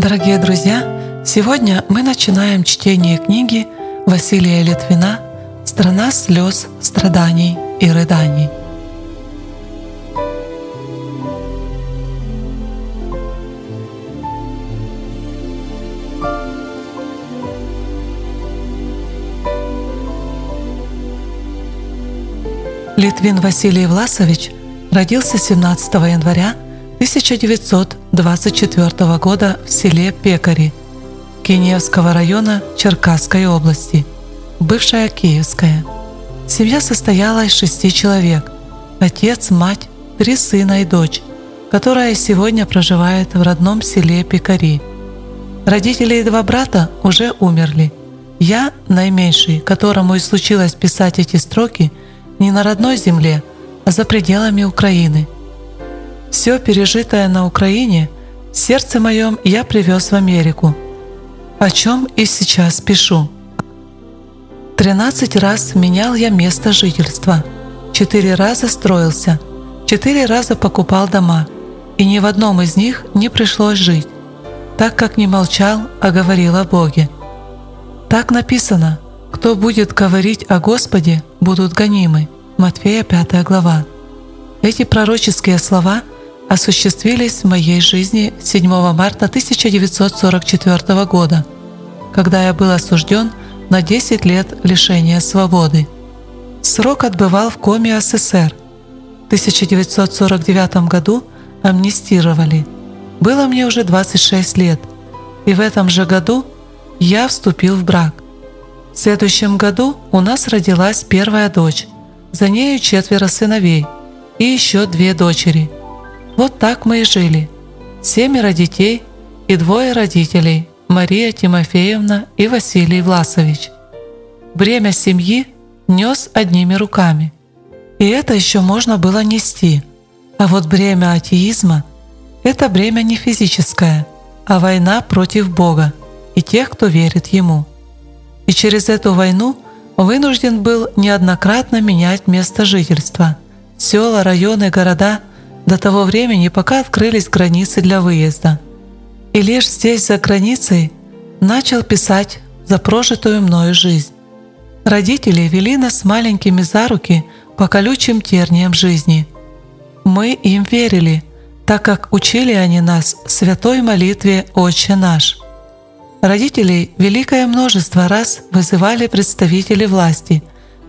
Дорогие друзья, сегодня мы начинаем чтение книги Василия Литвина «Страна слез, страданий и рыданий». Литвин Василий Власович родился 17 января 1924 года в селе Пекари Киевского района Черкасской области, бывшая Киевская. Семья состояла из шести человек – отец, мать, три сына и дочь, которая сегодня проживает в родном селе Пекари. Родители и два брата уже умерли. Я, наименьший, которому и случилось писать эти строки, не на родной земле, а за пределами Украины – все пережитое на Украине сердце моем я привез в Америку, о чем и сейчас пишу. Тринадцать раз менял я место жительства, четыре раза строился, четыре раза покупал дома, и ни в одном из них не пришлось жить, так как не молчал, а говорил о Боге. Так написано, кто будет говорить о Господе, будут гонимы. Матфея 5 глава. Эти пророческие слова – осуществились в моей жизни 7 марта 1944 года, когда я был осужден на 10 лет лишения свободы. Срок отбывал в Коме СССР. В 1949 году амнистировали. Было мне уже 26 лет, и в этом же году я вступил в брак. В следующем году у нас родилась первая дочь, за нею четверо сыновей и еще две дочери – вот так мы и жили. Семеро детей и двое родителей – Мария Тимофеевна и Василий Власович. Бремя семьи нес одними руками. И это еще можно было нести. А вот бремя атеизма – это бремя не физическое, а война против Бога и тех, кто верит Ему. И через эту войну вынужден был неоднократно менять место жительства. Села, районы, города – до того времени, пока открылись границы для выезда. И лишь здесь, за границей, начал писать за прожитую мною жизнь. Родители вели нас маленькими за руки по колючим терниям жизни. Мы им верили, так как учили они нас святой молитве «Отче наш». Родителей великое множество раз вызывали представители власти,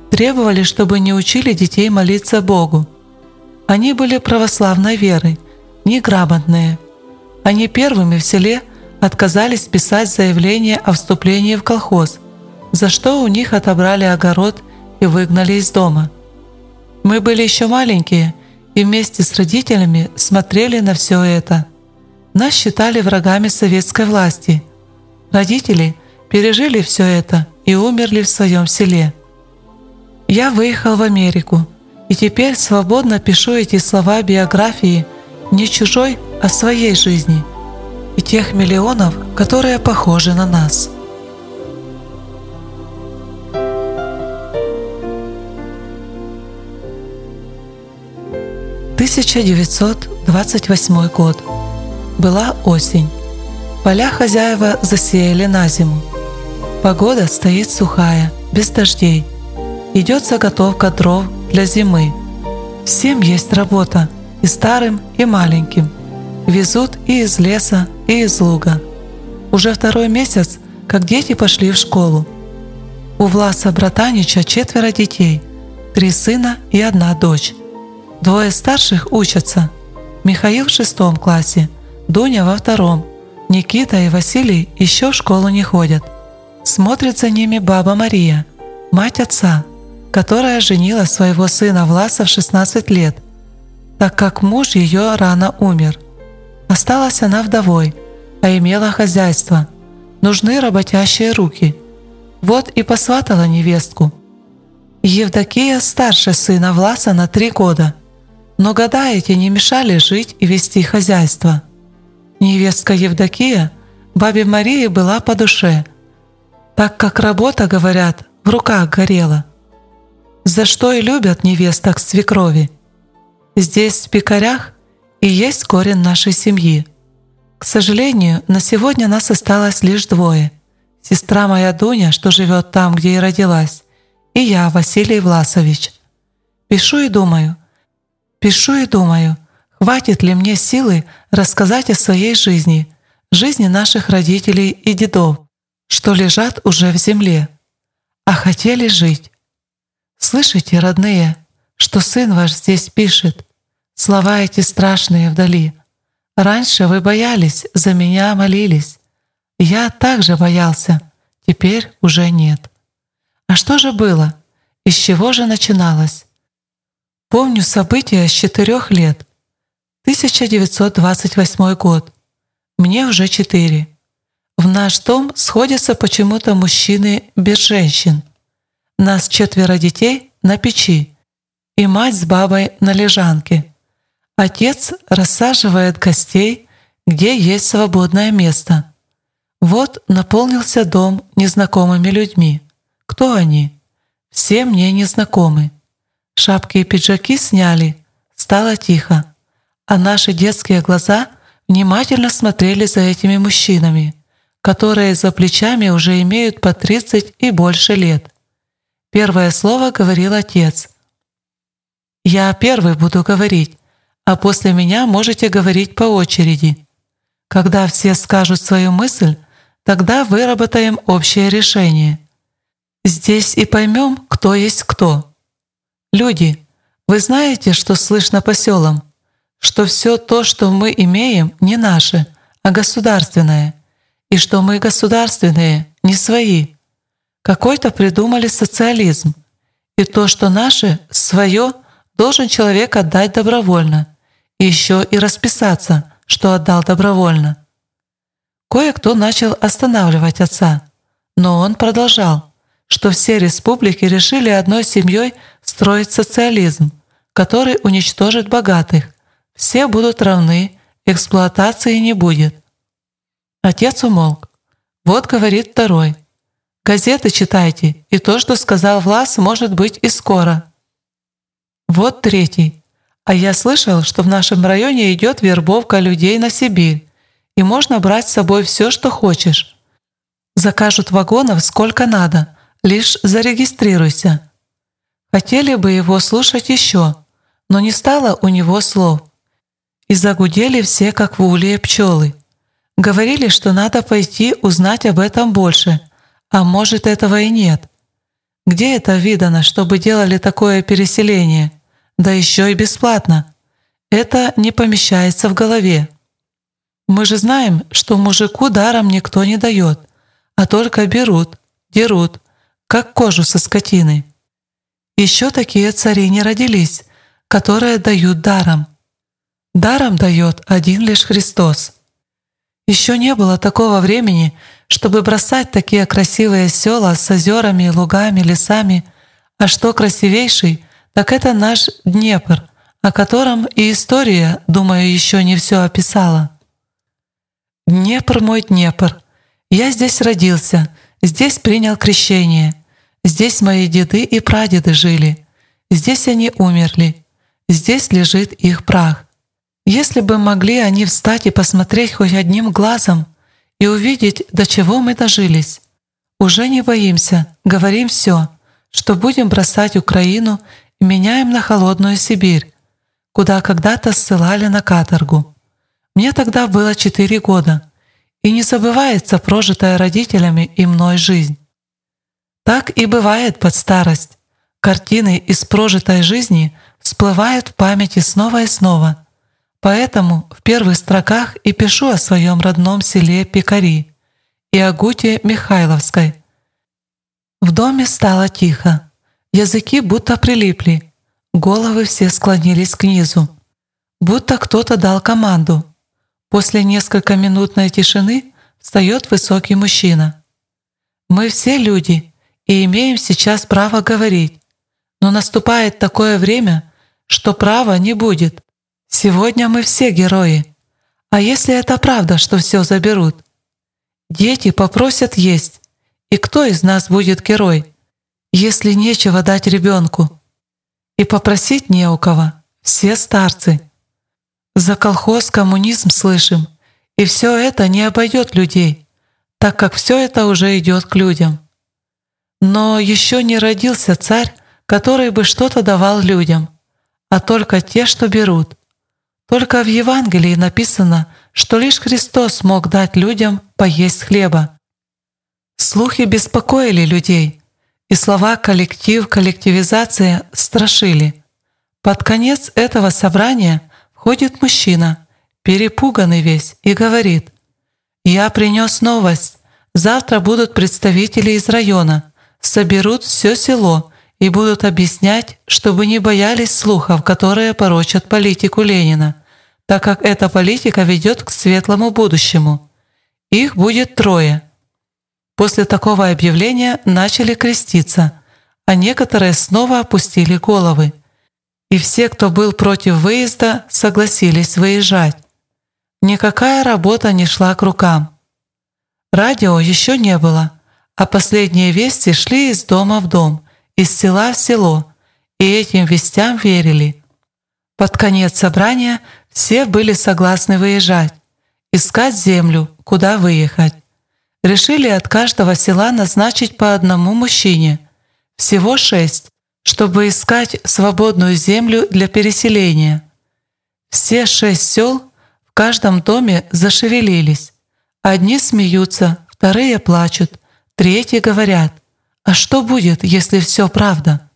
требовали, чтобы не учили детей молиться Богу – они были православной веры, неграмотные. Они первыми в селе отказались писать заявление о вступлении в колхоз, за что у них отобрали огород и выгнали из дома. Мы были еще маленькие и вместе с родителями смотрели на все это. Нас считали врагами советской власти. Родители пережили все это и умерли в своем селе. Я выехал в Америку – и теперь свободно пишу эти слова биографии не чужой, а своей жизни и тех миллионов, которые похожи на нас. «1928 год. Была осень. Поля хозяева засеяли на зиму. Погода стоит сухая, без дождей. Идет заготовка дров для зимы. Всем есть работа, и старым, и маленьким. Везут и из леса, и из луга. Уже второй месяц, как дети пошли в школу. У Власа Братанича четверо детей, три сына и одна дочь. Двое старших учатся. Михаил в шестом классе, Дуня во втором. Никита и Василий еще в школу не ходят. Смотрит за ними баба Мария, мать отца – которая женила своего сына Власа в 16 лет, так как муж ее рано умер. Осталась она вдовой, а имела хозяйство. Нужны работящие руки. Вот и посватала невестку. Евдокия старше сына Власа на три года, но года эти не мешали жить и вести хозяйство. Невестка Евдокия бабе Марии была по душе, так как работа, говорят, в руках горела – за что и любят невесток свекрови. Здесь, в пекарях, и есть корень нашей семьи. К сожалению, на сегодня нас осталось лишь двое. Сестра моя Дуня, что живет там, где и родилась, и я, Василий Власович. Пишу и думаю, пишу и думаю, хватит ли мне силы рассказать о своей жизни, жизни наших родителей и дедов, что лежат уже в земле, а хотели жить. Слышите, родные, что сын ваш здесь пишет, слова эти страшные вдали. Раньше вы боялись, за меня молились. Я также боялся, теперь уже нет. А что же было? Из чего же начиналось? Помню события с четырех лет. 1928 год. Мне уже четыре. В наш дом сходятся почему-то мужчины без женщин. Нас четверо детей на печи и мать с бабой на лежанке. Отец рассаживает гостей, где есть свободное место. Вот наполнился дом незнакомыми людьми. Кто они? Все мне незнакомы. Шапки и пиджаки сняли. Стало тихо. А наши детские глаза внимательно смотрели за этими мужчинами, которые за плечами уже имеют по 30 и больше лет. Первое слово говорил отец. «Я первый буду говорить, а после меня можете говорить по очереди. Когда все скажут свою мысль, тогда выработаем общее решение. Здесь и поймем, кто есть кто. Люди, вы знаете, что слышно по селам? Что все то, что мы имеем, не наше, а государственное. И что мы государственные, не свои. Какой-то придумали социализм. И то, что наше, свое, должен человек отдать добровольно. И еще и расписаться, что отдал добровольно. Кое-кто начал останавливать отца, но он продолжал что все республики решили одной семьей строить социализм, который уничтожит богатых. Все будут равны, эксплуатации не будет. Отец умолк. Вот говорит второй. Газеты читайте, и то, что сказал Влас, может быть и скоро. Вот третий. А я слышал, что в нашем районе идет вербовка людей на Сибирь, и можно брать с собой все, что хочешь. Закажут вагонов сколько надо, Лишь зарегистрируйся. Хотели бы его слушать еще, но не стало у него слов. И загудели все, как в улье пчелы. Говорили, что надо пойти узнать об этом больше, а может этого и нет. Где это видано, чтобы делали такое переселение? Да еще и бесплатно. Это не помещается в голове. Мы же знаем, что мужику даром никто не дает, а только берут, дерут, как кожу со скотины. Еще такие цари не родились, которые дают даром. Даром дает один лишь Христос. Еще не было такого времени, чтобы бросать такие красивые села с озерами, лугами, лесами, а что красивейший, так это наш Днепр, о котором и история, думаю, еще не все описала. Днепр мой Днепр. Я здесь родился, здесь принял крещение. Здесь мои деды и прадеды жили. Здесь они умерли. Здесь лежит их прах. Если бы могли они встать и посмотреть хоть одним глазом и увидеть, до чего мы дожились. Уже не боимся, говорим все, что будем бросать Украину и меняем на холодную Сибирь, куда когда-то ссылали на каторгу. Мне тогда было четыре года, и не забывается прожитая родителями и мной жизнь. Так и бывает под старость. Картины из прожитой жизни всплывают в памяти снова и снова. Поэтому в первых строках и пишу о своем родном селе Пекари и о Гуте Михайловской. В доме стало тихо. Языки будто прилипли. Головы все склонились к низу. Будто кто-то дал команду. После несколько минутной тишины встает высокий мужчина. Мы все люди, и имеем сейчас право говорить. Но наступает такое время, что права не будет. Сегодня мы все герои. А если это правда, что все заберут? Дети попросят есть. И кто из нас будет герой, если нечего дать ребенку? И попросить не у кого. Все старцы. За колхоз коммунизм слышим. И все это не обойдет людей, так как все это уже идет к людям. Но еще не родился царь, который бы что-то давал людям, а только те, что берут. Только в Евангелии написано, что лишь Христос мог дать людям поесть хлеба. Слухи беспокоили людей, и слова «коллектив», «коллективизация» страшили. Под конец этого собрания входит мужчина, перепуганный весь, и говорит «Я принес новость. Завтра будут представители из района, соберут все село» и будут объяснять, чтобы не боялись слухов, которые порочат политику Ленина, так как эта политика ведет к светлому будущему. Их будет трое. После такого объявления начали креститься, а некоторые снова опустили головы. И все, кто был против выезда, согласились выезжать. Никакая работа не шла к рукам. Радио еще не было, а последние вести шли из дома в дом – из села в село, и этим вестям верили. Под конец собрания все были согласны выезжать, искать землю, куда выехать. Решили от каждого села назначить по одному мужчине, всего шесть, чтобы искать свободную землю для переселения. Все шесть сел в каждом доме зашевелились. Одни смеются, вторые плачут, третьи говорят а что будет, если все правда?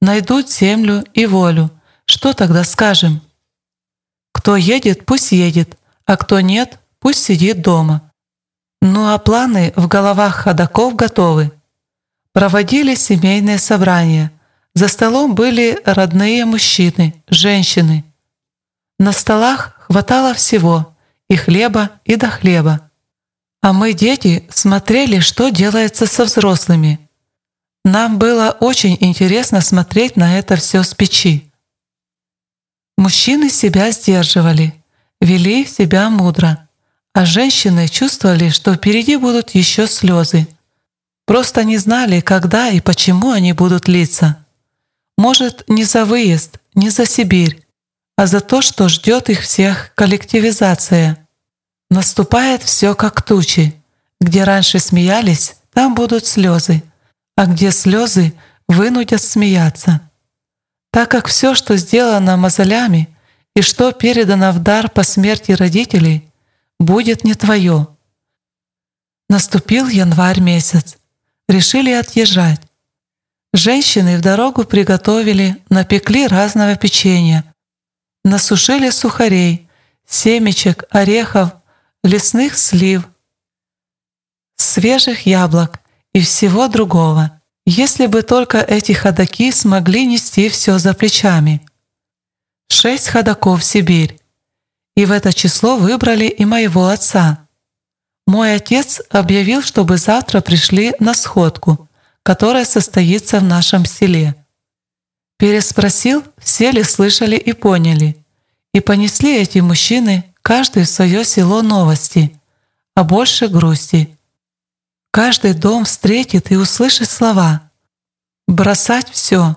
Найдут землю и волю. Что тогда скажем? Кто едет, пусть едет, а кто нет, пусть сидит дома. Ну а планы в головах ходаков готовы. Проводили семейные собрания. За столом были родные мужчины, женщины. На столах хватало всего, и хлеба, и до хлеба. А мы, дети, смотрели, что делается со взрослыми. Нам было очень интересно смотреть на это все с печи. Мужчины себя сдерживали, вели себя мудро, а женщины чувствовали, что впереди будут еще слезы. Просто не знали, когда и почему они будут литься. Может, не за выезд, не за Сибирь, а за то, что ждет их всех коллективизация. Наступает все как тучи. Где раньше смеялись, там будут слезы а где слезы вынудят смеяться. Так как все, что сделано мозолями и что передано в дар по смерти родителей, будет не твое. Наступил январь месяц. Решили отъезжать. Женщины в дорогу приготовили, напекли разного печенья, насушили сухарей, семечек, орехов, лесных слив, свежих яблок и всего другого, если бы только эти ходаки смогли нести все за плечами. Шесть ходаков в Сибирь. И в это число выбрали и моего отца. Мой отец объявил, чтобы завтра пришли на сходку, которая состоится в нашем селе. Переспросил, все ли слышали и поняли. И понесли эти мужчины, каждый в свое село новости, а больше грусти. Каждый дом встретит и услышит слова «бросать все».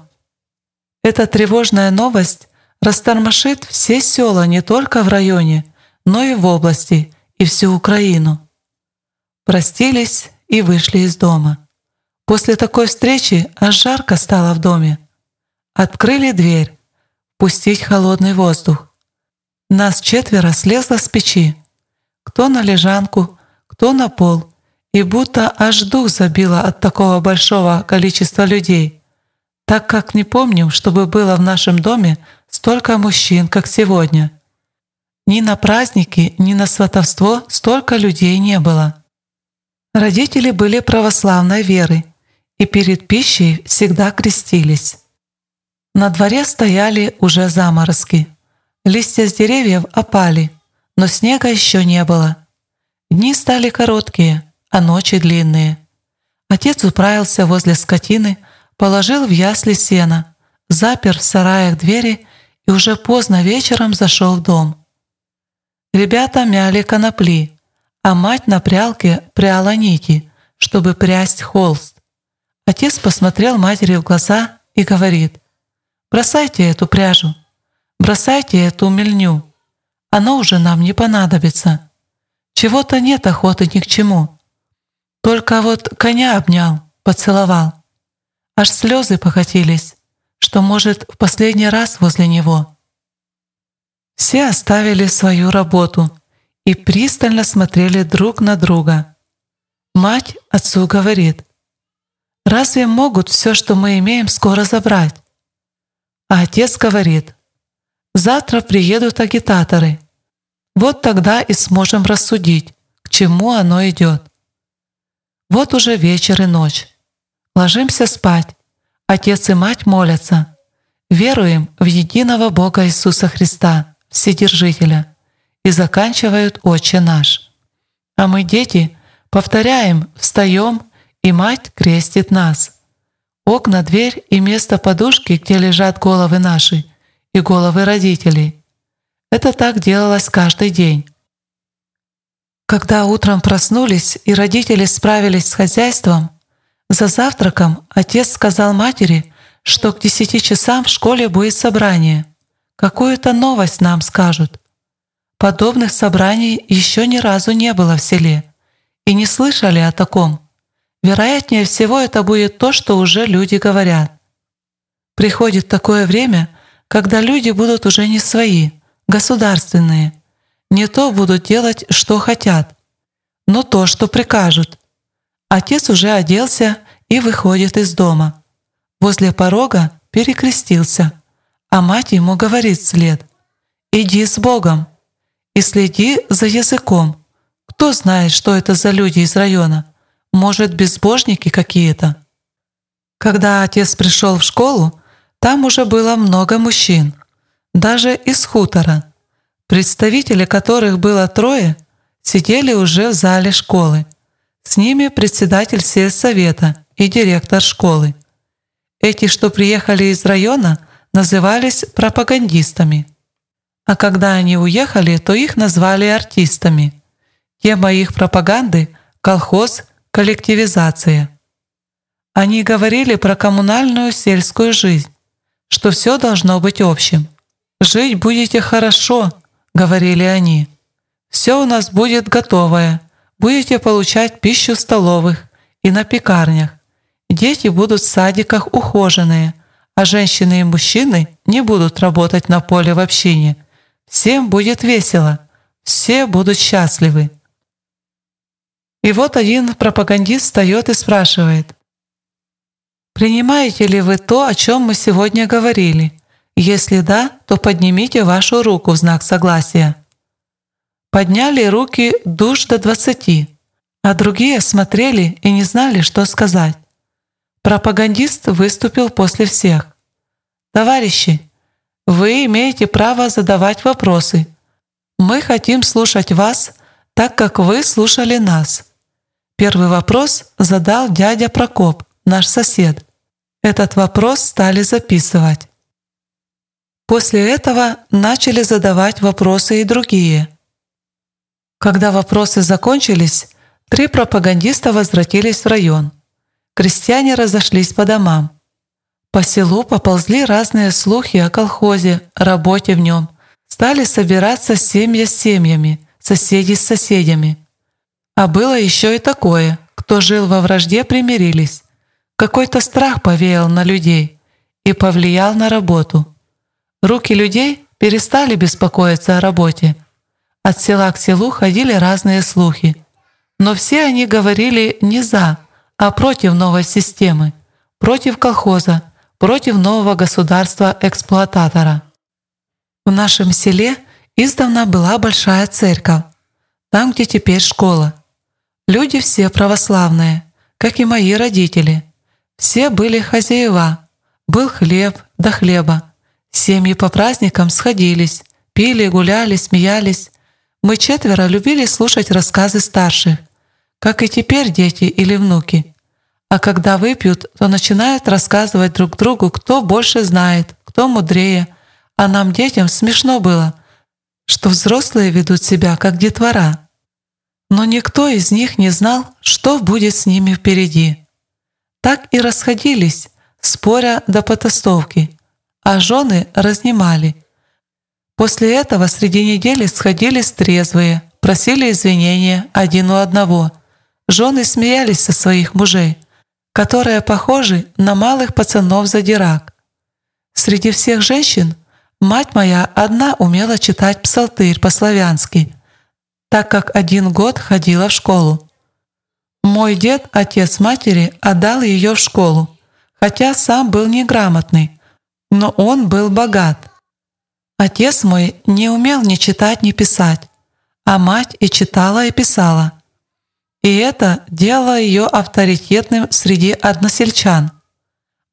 Эта тревожная новость растормошит все села не только в районе, но и в области и всю Украину. Простились и вышли из дома. После такой встречи аж жарко стало в доме. Открыли дверь, пустить холодный воздух. Нас четверо слезло с печи. Кто на лежанку, кто на пол, и будто аж дух забило от такого большого количества людей, так как не помним, чтобы было в нашем доме столько мужчин, как сегодня. Ни на праздники, ни на сватовство столько людей не было. Родители были православной веры и перед пищей всегда крестились. На дворе стояли уже заморозки. Листья с деревьев опали, но снега еще не было. Дни стали короткие – а ночи длинные. Отец управился возле скотины, положил в ясли сена, запер в сараях двери и уже поздно вечером зашел в дом. Ребята мяли конопли, а мать на прялке пряла нити, чтобы прясть холст. Отец посмотрел матери в глаза и говорит, «Бросайте эту пряжу, бросайте эту мельню, она уже нам не понадобится. Чего-то нет охоты ни к чему. Только вот коня обнял, поцеловал. Аж слезы покатились, что, может, в последний раз возле него. Все оставили свою работу и пристально смотрели друг на друга. Мать отцу говорит, «Разве могут все, что мы имеем, скоро забрать?» А отец говорит, «Завтра приедут агитаторы. Вот тогда и сможем рассудить, к чему оно идет». Вот уже вечер и ночь. Ложимся спать. Отец и мать молятся. Веруем в единого Бога Иисуса Христа, Вседержителя, и заканчивают «Отче наш». А мы, дети, повторяем, встаем, и мать крестит нас. Окна, дверь и место подушки, где лежат головы наши, и головы родителей. Это так делалось каждый день. Когда утром проснулись и родители справились с хозяйством, за завтраком отец сказал матери, что к десяти часам в школе будет собрание. Какую-то новость нам скажут. Подобных собраний еще ни разу не было в селе. И не слышали о таком. Вероятнее всего, это будет то, что уже люди говорят. Приходит такое время, когда люди будут уже не свои, государственные. Не то будут делать, что хотят, но то, что прикажут. Отец уже оделся и выходит из дома. Возле порога перекрестился, а мать ему говорит вслед «Иди с Богом и следи за языком. Кто знает, что это за люди из района? Может, безбожники какие-то?» Когда отец пришел в школу, там уже было много мужчин, даже из хутора, представители которых было трое, сидели уже в зале школы. С ними председатель сельсовета и директор школы. Эти, что приехали из района, назывались пропагандистами. А когда они уехали, то их назвали артистами. Тема их пропаганды – колхоз, коллективизация. Они говорили про коммунальную сельскую жизнь, что все должно быть общим. «Жить будете хорошо», – говорили они. «Все у нас будет готовое, будете получать пищу в столовых и на пекарнях. Дети будут в садиках ухоженные, а женщины и мужчины не будут работать на поле в общине. Всем будет весело, все будут счастливы. И вот один пропагандист встает и спрашивает, «Принимаете ли вы то, о чем мы сегодня говорили? Если да, то поднимите вашу руку в знак согласия». Подняли руки душ до двадцати, а другие смотрели и не знали, что сказать. Пропагандист выступил после всех. «Товарищи, вы имеете право задавать вопросы. Мы хотим слушать вас, так как вы слушали нас». Первый вопрос задал дядя Прокоп, наш сосед. Этот вопрос стали записывать. После этого начали задавать вопросы и другие. Когда вопросы закончились, три пропагандиста возвратились в район. Крестьяне разошлись по домам. По селу поползли разные слухи о колхозе, работе в нем. Стали собираться семьи с семьями, соседи с соседями. А было еще и такое, кто жил во вражде, примирились. Какой-то страх повеял на людей и повлиял на работу. Руки людей перестали беспокоиться о работе – от села к селу ходили разные слухи, но все они говорили не за, а против новой системы, против колхоза, против нового государства-эксплуататора. В нашем селе издавна была большая церковь, там, где теперь школа. Люди все православные, как и мои родители. Все были хозяева, был хлеб до хлеба. Семьи по праздникам сходились, пили, гуляли, смеялись. Мы четверо любили слушать рассказы старших, как и теперь дети или внуки. А когда выпьют, то начинают рассказывать друг другу, кто больше знает, кто мудрее. А нам, детям, смешно было, что взрослые ведут себя, как детвора. Но никто из них не знал, что будет с ними впереди. Так и расходились, споря до потасовки, а жены разнимали – После этого среди недели сходились трезвые, просили извинения один у одного. Жены смеялись со своих мужей, которые похожи на малых пацанов задирак. Среди всех женщин мать моя одна умела читать псалтырь по-славянски, так как один год ходила в школу. Мой дед, отец матери, отдал ее в школу, хотя сам был неграмотный, но он был богат. Отец мой не умел ни читать, ни писать, а мать и читала, и писала. И это делало ее авторитетным среди односельчан.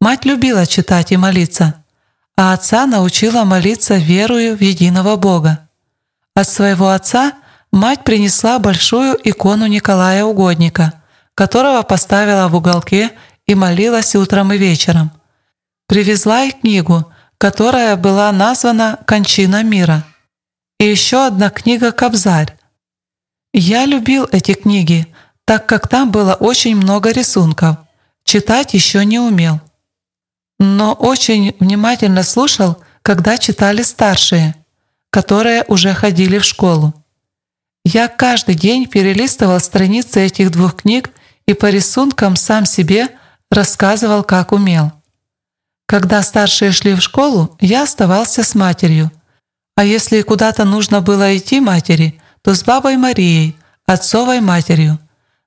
Мать любила читать и молиться, а отца научила молиться верою в единого Бога. От своего отца мать принесла большую икону Николая Угодника – которого поставила в уголке и молилась утром и вечером. Привезла и книгу, которая была названа «Кончина мира». И еще одна книга «Кобзарь». Я любил эти книги, так как там было очень много рисунков. Читать еще не умел. Но очень внимательно слушал, когда читали старшие, которые уже ходили в школу. Я каждый день перелистывал страницы этих двух книг и по рисункам сам себе рассказывал, как умел. Когда старшие шли в школу, я оставался с матерью. А если куда-то нужно было идти матери, то с бабой Марией, отцовой матерью.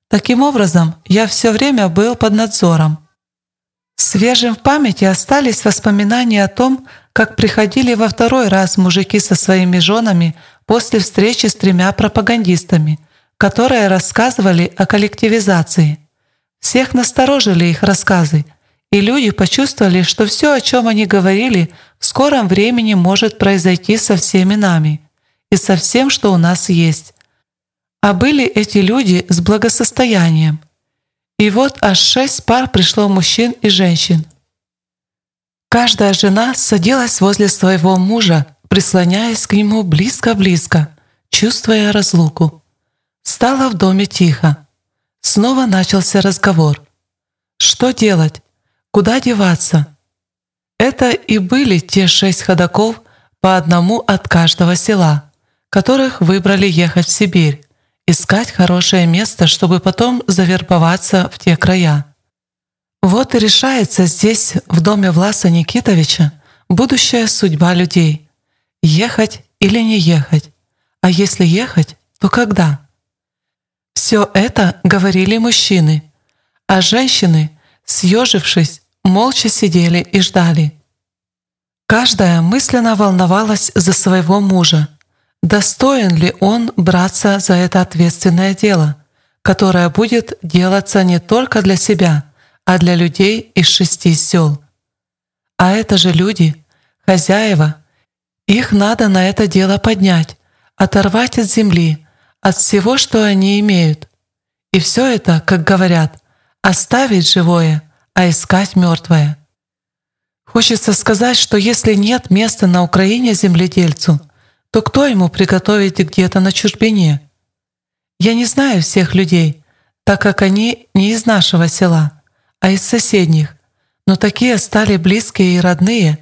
Таким образом, я все время был под надзором. Свежим в памяти остались воспоминания о том, как приходили во второй раз мужики со своими женами после встречи с тремя пропагандистами – которые рассказывали о коллективизации. Всех насторожили их рассказы, и люди почувствовали, что все, о чем они говорили, в скором времени может произойти со всеми нами и со всем, что у нас есть. А были эти люди с благосостоянием. И вот аж шесть пар пришло мужчин и женщин. Каждая жена садилась возле своего мужа, прислоняясь к нему близко-близко, чувствуя разлуку. Стало в доме тихо. Снова начался разговор. Что делать? Куда деваться? Это и были те шесть ходаков по одному от каждого села, которых выбрали ехать в Сибирь, искать хорошее место, чтобы потом завербоваться в те края. Вот и решается здесь, в доме Власа Никитовича, будущая судьба людей. Ехать или не ехать? А если ехать, то когда? Все это говорили мужчины, а женщины, съежившись, молча сидели и ждали. Каждая мысленно волновалась за своего мужа. Достоин ли он браться за это ответственное дело, которое будет делаться не только для себя, а для людей из шести сел. А это же люди, хозяева. Их надо на это дело поднять, оторвать от земли, от всего, что они имеют. И все это, как говорят, оставить живое, а искать мертвое. Хочется сказать, что если нет места на Украине земледельцу, то кто ему приготовить где-то на чужбине? Я не знаю всех людей, так как они не из нашего села, а из соседних, но такие стали близкие и родные.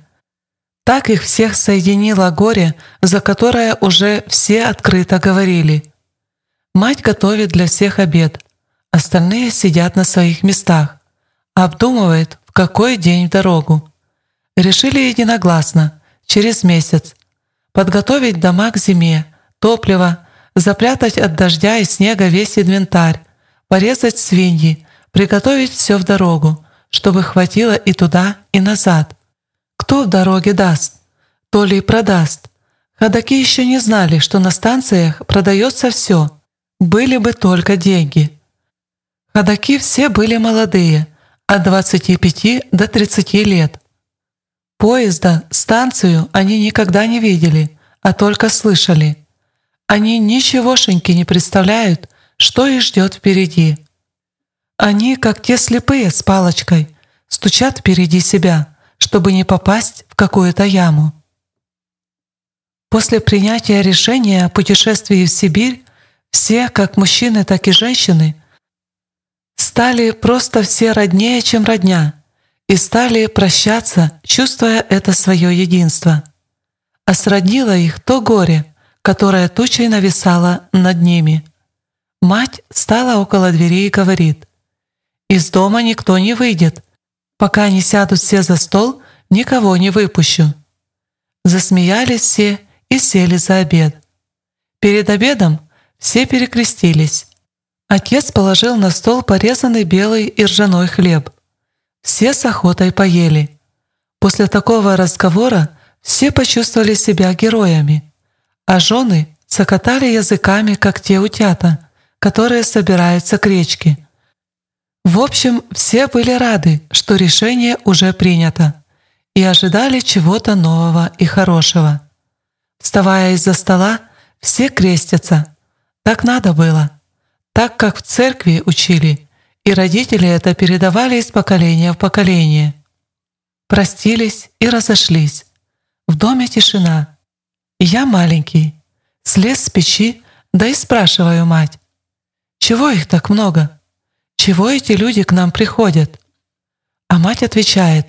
Так их всех соединило горе, за которое уже все открыто говорили – Мать готовит для всех обед, остальные сидят на своих местах, обдумывают, в какой день в дорогу. Решили единогласно, через месяц, подготовить дома к зиме, топливо, запрятать от дождя и снега весь инвентарь, порезать свиньи, приготовить все в дорогу, чтобы хватило и туда, и назад. Кто в дороге даст, то ли и продаст. Ходаки еще не знали, что на станциях продается все – были бы только деньги. Ходаки все были молодые, от 25 до 30 лет. Поезда, станцию они никогда не видели, а только слышали. Они ничегошеньки не представляют, что их ждет впереди. Они, как те слепые с палочкой, стучат впереди себя, чтобы не попасть в какую-то яму. После принятия решения о путешествии в Сибирь все, как мужчины, так и женщины, стали просто все роднее, чем родня, и стали прощаться, чувствуя это свое единство. А сроднило их то горе, которая тучей нависала над ними. Мать стала около двери и говорит, «Из дома никто не выйдет. Пока не сядут все за стол, никого не выпущу». Засмеялись все и сели за обед. Перед обедом все перекрестились. Отец положил на стол порезанный белый и ржаной хлеб. Все с охотой поели. После такого разговора все почувствовали себя героями, а жены цокотали языками, как те утята, которые собираются к речке. В общем, все были рады, что решение уже принято, и ожидали чего-то нового и хорошего. Вставая из-за стола, все крестятся. Так надо было. Так, как в церкви учили, и родители это передавали из поколения в поколение. Простились и разошлись. В доме тишина. Я маленький. Слез с печи, да и спрашиваю мать. Чего их так много? Чего эти люди к нам приходят? А мать отвечает,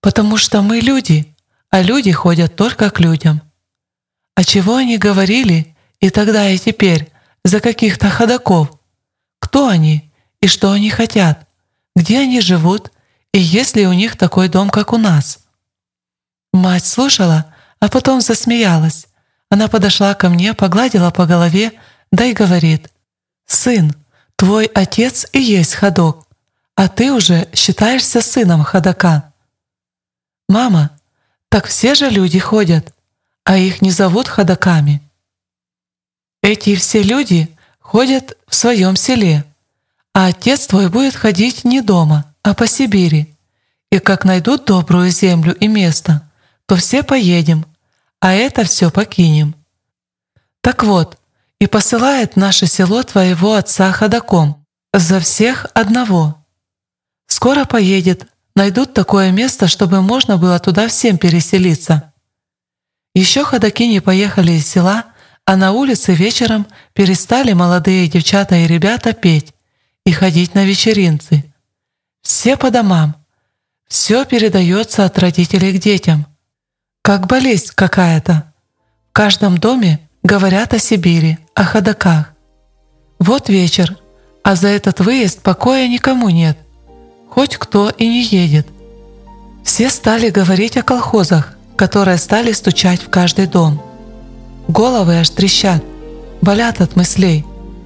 потому что мы люди, а люди ходят только к людям. А чего они говорили и тогда, и теперь, за каких-то ходаков? Кто они и что они хотят? Где они живут и есть ли у них такой дом, как у нас? Мать слушала, а потом засмеялась. Она подошла ко мне, погладила по голове, да и говорит, «Сын, твой отец и есть ходок, а ты уже считаешься сыном ходока». «Мама, так все же люди ходят, а их не зовут ходоками». «Эти все люди ходят в своем селе, а отец твой будет ходить не дома, а по Сибири. И как найдут добрую землю и место, то все поедем, а это все покинем. Так вот, и посылает наше село твоего отца ходаком, за всех одного. Скоро поедет, найдут такое место, чтобы можно было туда всем переселиться. Еще ходаки не поехали из села, а на улице вечером перестали молодые девчата и ребята петь и ходить на вечеринцы. Все по домам. Все передается от родителей к детям. Как болезнь какая-то. В каждом доме говорят о Сибири, о ходоках. Вот вечер, а за этот выезд покоя никому нет. Хоть кто и не едет. Все стали говорить о колхозах, которые стали стучать в каждый дом. Головы аж трещат, болят от мыслей,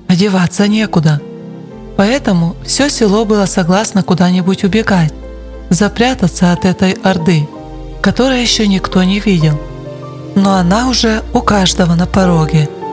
одеваться некуда. Поэтому все село было согласно куда-нибудь убегать, запрятаться от этой орды – которой еще никто не видел. Но она уже у каждого на пороге –